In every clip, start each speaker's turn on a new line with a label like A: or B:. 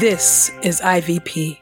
A: This is IVP.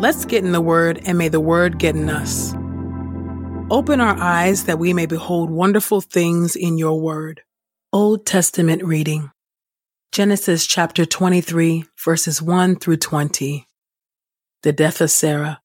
A: Let's get in the Word, and may the Word get in us. Open our eyes that we may behold wonderful things in your Word. Old Testament reading Genesis chapter 23, verses 1 through 20. The death of Sarah.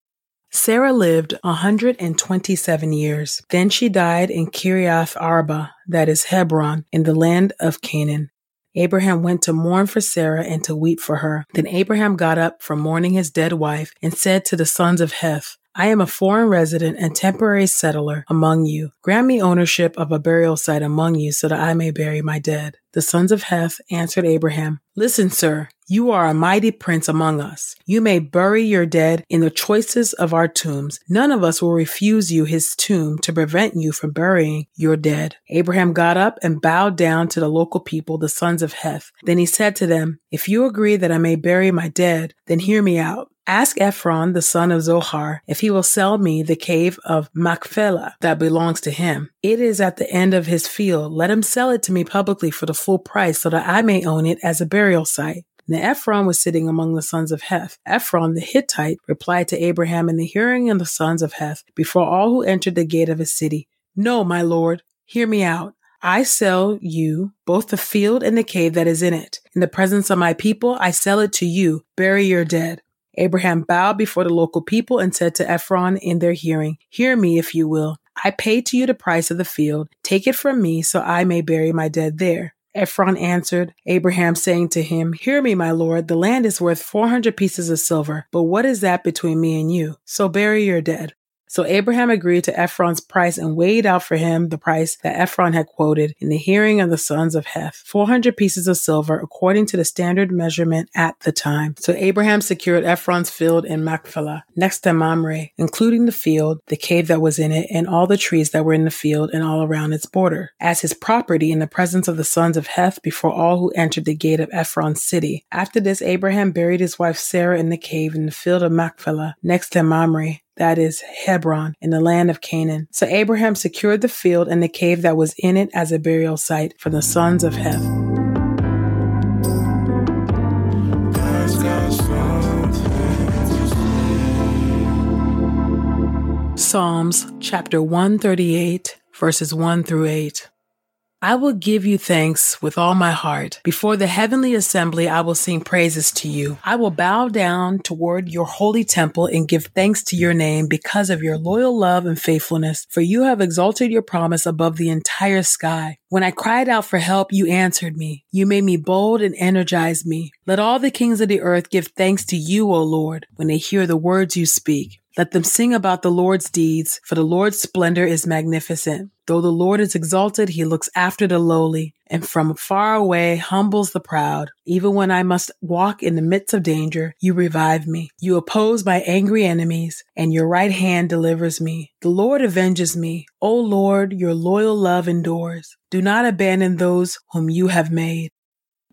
A: Sarah lived a 127 years. Then she died in Kiriath Arba, that is Hebron, in the land of Canaan. Abraham went to mourn for Sarah and to weep for her. Then Abraham got up from mourning his dead wife and said to the sons of Heth, I am a foreign resident and temporary settler among you. Grant me ownership of a burial site among you so that I may bury my dead. The sons of Heth answered Abraham, Listen, sir, you are a mighty prince among us. You may bury your dead in the choicest of our tombs. None of us will refuse you his tomb to prevent you from burying your dead. Abraham got up and bowed down to the local people, the sons of Heth. Then he said to them, If you agree that I may bury my dead, then hear me out. Ask Ephron, the son of Zohar, if he will sell me the cave of Machpelah that belongs to him. It is at the end of his field. Let him sell it to me publicly for the full price so that I may own it as a burial site. Now Ephron was sitting among the sons of Heth. Ephron the Hittite replied to Abraham in the hearing of the sons of Heth before all who entered the gate of his city, No, my lord, hear me out. I sell you both the field and the cave that is in it. In the presence of my people, I sell it to you. Bury your dead. Abraham bowed before the local people and said to Ephron in their hearing, Hear me, if you will. I pay to you the price of the field. Take it from me so I may bury my dead there. Ephron answered Abraham, saying to him, Hear me, my lord, the land is worth 400 pieces of silver, but what is that between me and you? So bury your dead. So Abraham agreed to Ephron's price and weighed out for him the price that Ephron had quoted in the hearing of the sons of Heth, 400 pieces of silver according to the standard measurement at the time. So Abraham secured Ephron's field in Machpelah, next to Mamre, including the field, the cave that was in it, and all the trees that were in the field and all around its border, as his property in the presence of the sons of Heth before all who entered the gate of Ephron's city. After this, Abraham buried his wife Sarah in the cave in the field of Machpelah, next to Mamre, that is Hebron, in the land of Canaan. So Abraham secured the field and the cave that was in it as a burial site for the sons of Heth. Psalms chapter 138, verses 1 through 8. I will give you thanks with all my heart. Before the heavenly assembly, I will sing praises to you. I will bow down toward your holy temple and give thanks to your name because of your loyal love and faithfulness, for you have exalted your promise above the entire sky. When I cried out for help, you answered me. You made me bold and energized me. Let all the kings of the earth give thanks to you, O Lord, when they hear the words you speak. Let them sing about the Lord's deeds, for the Lord's splendor is magnificent. Though the Lord is exalted, he looks after the lowly, and from far away humbles the proud. Even when I must walk in the midst of danger, you revive me. You oppose my angry enemies, and your right hand delivers me. The Lord avenges me. O Lord, your loyal love endures. Do not abandon those whom you have made.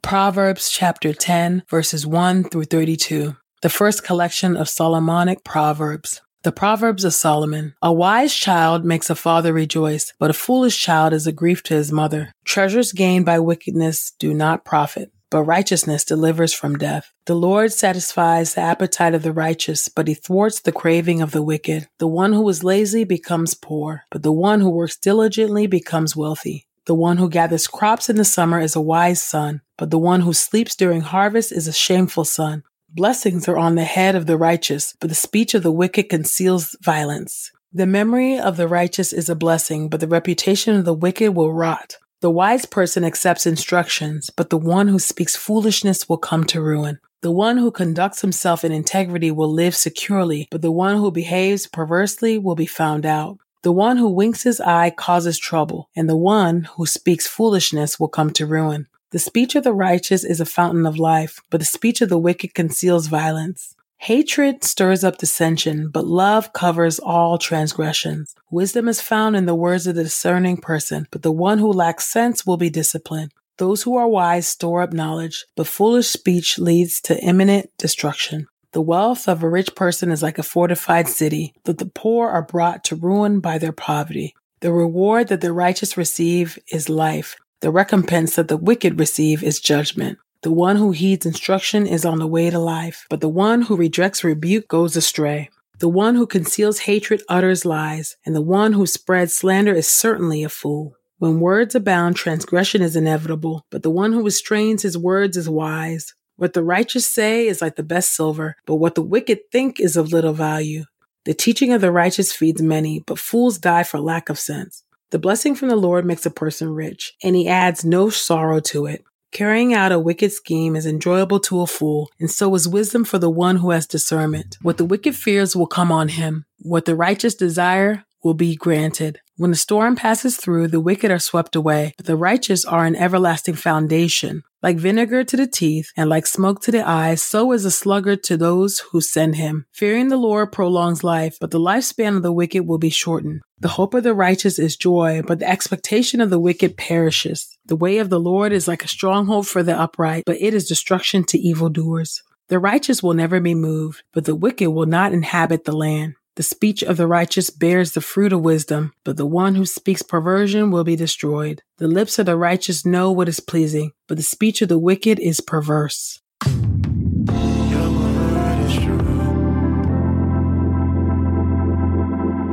A: Proverbs chapter 10, verses 1 through 32 the first collection of Solomonic Proverbs. The Proverbs of Solomon. A wise child makes a father rejoice, but a foolish child is a grief to his mother. Treasures gained by wickedness do not profit. but righteousness delivers from death. The Lord satisfies the appetite of the righteous, but he thwarts the craving of the wicked. The one who is lazy becomes poor, but the one who works diligently becomes wealthy. The one who gathers crops in the summer is a wise son, but the one who sleeps during harvest is a shameful son. Blessings are on the head of the righteous, but the speech of the wicked conceals violence. The memory of the righteous is a blessing, but the reputation of the wicked will rot. The wise person accepts instructions, but the one who speaks foolishness will come to ruin. The one who conducts himself in integrity will live securely, but the one who behaves perversely will be found out. The one who winks his eye causes trouble, and the one who speaks foolishness will come to ruin. The speech of the righteous is a fountain of life, but the speech of the wicked conceals violence. Hatred stirs up dissension, but love covers all transgressions. Wisdom is found in the words of the discerning person, but the one who lacks sense will be disciplined. Those who are wise store up knowledge, but foolish speech leads to imminent destruction. The wealth of a rich person is like a fortified city, but the poor are brought to ruin by their poverty. The reward that the righteous receive is life. The recompense that the wicked receive is judgment. The one who heeds instruction is on the way to life, but the one who rejects rebuke goes astray. The one who conceals hatred utters lies, and the one who spreads slander is certainly a fool. When words abound, transgression is inevitable, but the one who restrains his words is wise. What the righteous say is like the best silver, but what the wicked think is of little value. The teaching of the righteous feeds many, but fools die for lack of sense. The blessing from the Lord makes a person rich, and he adds no sorrow to it. Carrying out a wicked scheme is enjoyable to a fool, and so is wisdom for the one who has discernment. What the wicked fears will come on him. What the righteous desire will be granted. When the storm passes through, the wicked are swept away, but the righteous are an everlasting foundation. Like vinegar to the teeth and like smoke to the eyes, so is a sluggard to those who send him. Fearing the Lord prolongs life, but the lifespan of the wicked will be shortened. The hope of the righteous is joy, but the expectation of the wicked perishes. The way of the Lord is like a stronghold for the upright, but it is destruction to evildoers. The righteous will never be moved, but the wicked will not inhabit the land. The speech of the righteous bears the fruit of wisdom, but the one who speaks perversion will be destroyed. The lips of the righteous know what is pleasing, but the speech of the wicked is perverse.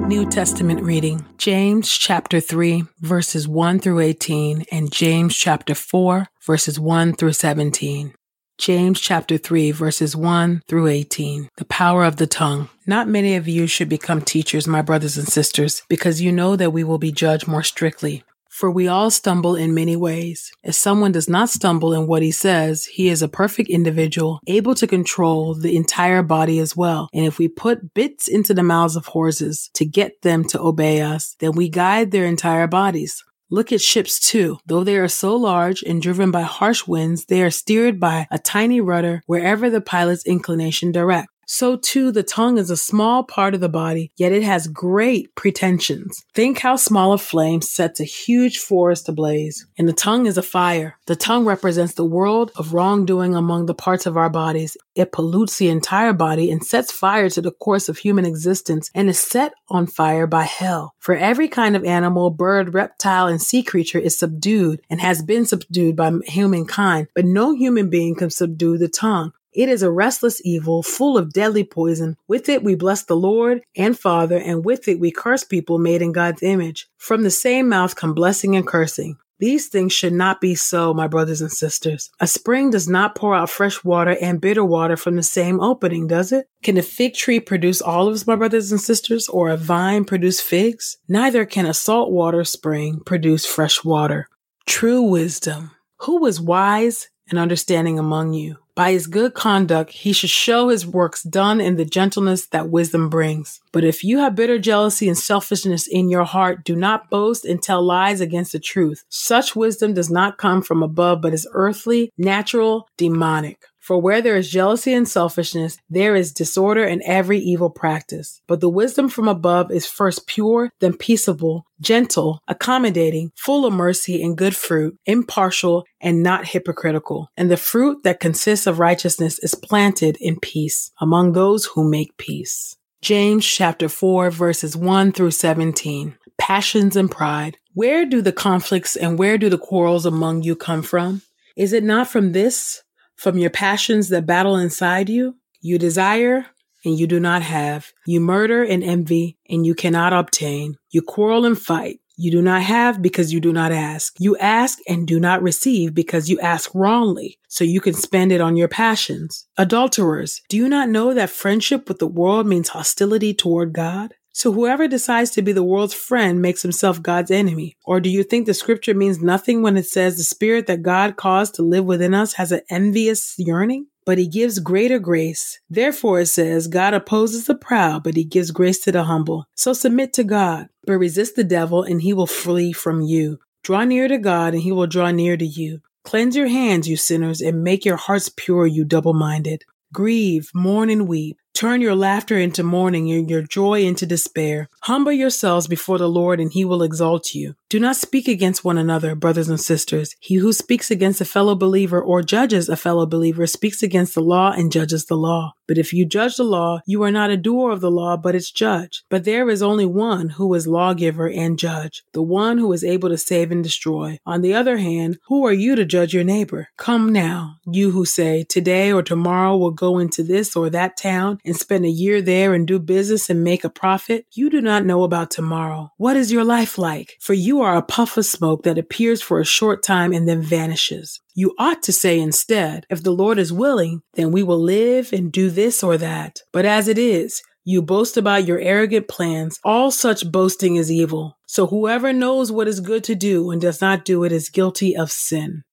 A: New Testament reading James chapter 3, verses 1 through 18, and James chapter 4, verses 1 through 17. James chapter 3 verses 1 through 18. The power of the tongue. Not many of you should become teachers, my brothers and sisters, because you know that we will be judged more strictly. For we all stumble in many ways. If someone does not stumble in what he says, he is a perfect individual, able to control the entire body as well. And if we put bits into the mouths of horses to get them to obey us, then we guide their entire bodies. Look at ships too. Though they are so large and driven by harsh winds, they are steered by a tiny rudder wherever the pilot's inclination directs. So too, the tongue is a small part of the body, yet it has great pretensions. Think how small a flame sets a huge forest ablaze. And the tongue is a fire. The tongue represents the world of wrongdoing among the parts of our bodies. It pollutes the entire body and sets fire to the course of human existence and is set on fire by hell. For every kind of animal, bird, reptile, and sea creature is subdued and has been subdued by humankind, but no human being can subdue the tongue. It is a restless evil, full of deadly poison. With it we bless the Lord and Father, and with it we curse people made in God's image. From the same mouth come blessing and cursing. These things should not be so, my brothers and sisters. A spring does not pour out fresh water and bitter water from the same opening, does it? Can a fig tree produce olives, my brothers and sisters, or a vine produce figs? Neither can a salt water spring produce fresh water. True wisdom. Who is wise and understanding among you? By his good conduct, he should show his works done in the gentleness that wisdom brings. But if you have bitter jealousy and selfishness in your heart, do not boast and tell lies against the truth. Such wisdom does not come from above, but is earthly, natural, demonic. For where there is jealousy and selfishness, there is disorder and every evil practice. But the wisdom from above is first pure, then peaceable, gentle, accommodating, full of mercy and good fruit, impartial and not hypocritical. And the fruit that consists of righteousness is planted in peace among those who make peace. James chapter 4 verses 1 through 17. Passions and pride. Where do the conflicts and where do the quarrels among you come from? Is it not from this, from your passions that battle inside you? You desire and you do not have. You murder and envy and you cannot obtain. You quarrel and fight. You do not have because you do not ask. You ask and do not receive because you ask wrongly, so you can spend it on your passions. Adulterers, do you not know that friendship with the world means hostility toward God? So whoever decides to be the world's friend makes himself God's enemy. Or do you think the scripture means nothing when it says the spirit that God caused to live within us has an envious yearning? but he gives greater grace. Therefore, it says, God opposes the proud, but he gives grace to the humble. So submit to God, but resist the devil, and he will flee from you. Draw near to God, and he will draw near to you. Cleanse your hands, you sinners, and make your hearts pure, you double minded. Grieve, mourn, and weep. Turn your laughter into mourning and your joy into despair. Humble yourselves before the Lord and he will exalt you. Do not speak against one another, brothers and sisters. He who speaks against a fellow believer or judges a fellow believer speaks against the law and judges the law. But if you judge the law, you are not a doer of the law, but its judge. But there is only one who is lawgiver and judge, the one who is able to save and destroy. On the other hand, who are you to judge your neighbor? Come now, you who say, today or tomorrow we'll go into this or that town and spend a year there and do business and make a profit. You do not know about tomorrow. What is your life like? For you are a puff of smoke that appears for a short time and then vanishes. You ought to say instead, if the Lord is willing, then we will live and do this or that. But as it is, you boast about your arrogant plans. All such boasting is evil. So whoever knows what is good to do and does not do it is guilty of sin.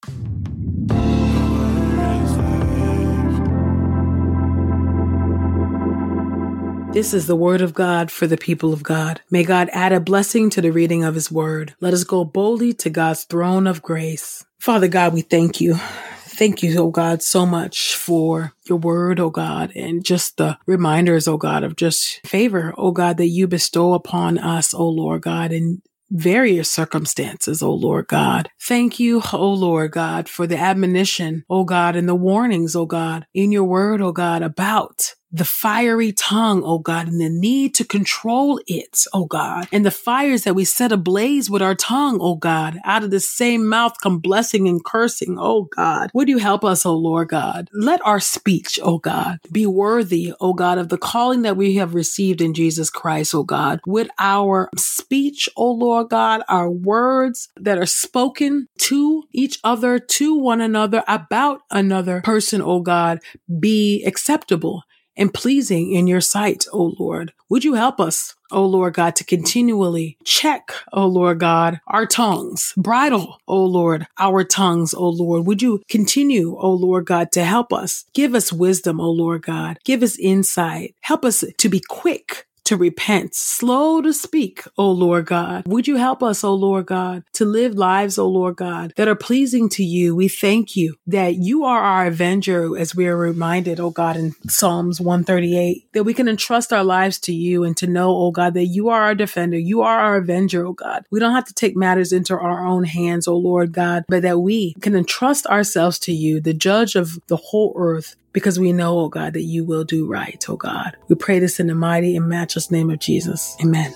A: This is the word of God for the people of God. May God add a blessing to the reading of his word. Let us go boldly to God's throne of grace. Father God, we thank you. Thank you, oh God, so much for your word, oh God, and just the reminders, oh God, of just favor, oh God, that you bestow upon us, oh Lord God, in various circumstances, O Lord God. Thank you, O Lord God, for the admonition, O God, and the warnings, O God, in your word, O God, about the fiery tongue, oh God, and the need to control it, oh God, and the fires that we set ablaze with our tongue, oh God. Out of the same mouth come blessing and cursing, oh God. Would you help us, oh Lord God? Let our speech, oh God, be worthy, oh God, of the calling that we have received in Jesus Christ, oh God. Would our speech, O Lord God, our words that are spoken to each other, to one another, about another person, O God, be acceptable and pleasing in your sight, O Lord. Would you help us, O Lord God, to continually check, O Lord God, our tongues, bridle, O Lord, our tongues, O Lord. Would you continue, O Lord God, to help us? Give us wisdom, O Lord God. Give us insight. Help us to be quick to repent, slow to speak, O Lord God. Would you help us, O Lord God, to live lives, O Lord God, that are pleasing to you? We thank you that you are our avenger, as we are reminded, O God, in Psalms 138, that we can entrust our lives to you and to know, O God, that you are our defender. You are our avenger, O God. We don't have to take matters into our own hands, O Lord God, but that we can entrust ourselves to you, the judge of the whole earth, because we know, oh God, that you will do right, oh God. We pray this in the mighty and matchless name of Jesus. Amen.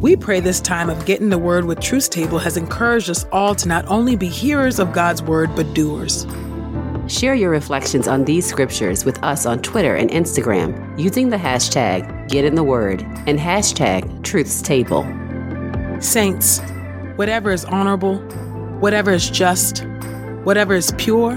A: We pray this time of getting the word with Truth Table has encouraged us all to not only be hearers of God's word, but doers.
B: Share your reflections on these scriptures with us on Twitter and Instagram using the hashtag Get in the Word and hashtag Truth's Table.
A: Saints, whatever is honorable, whatever is just, whatever is pure,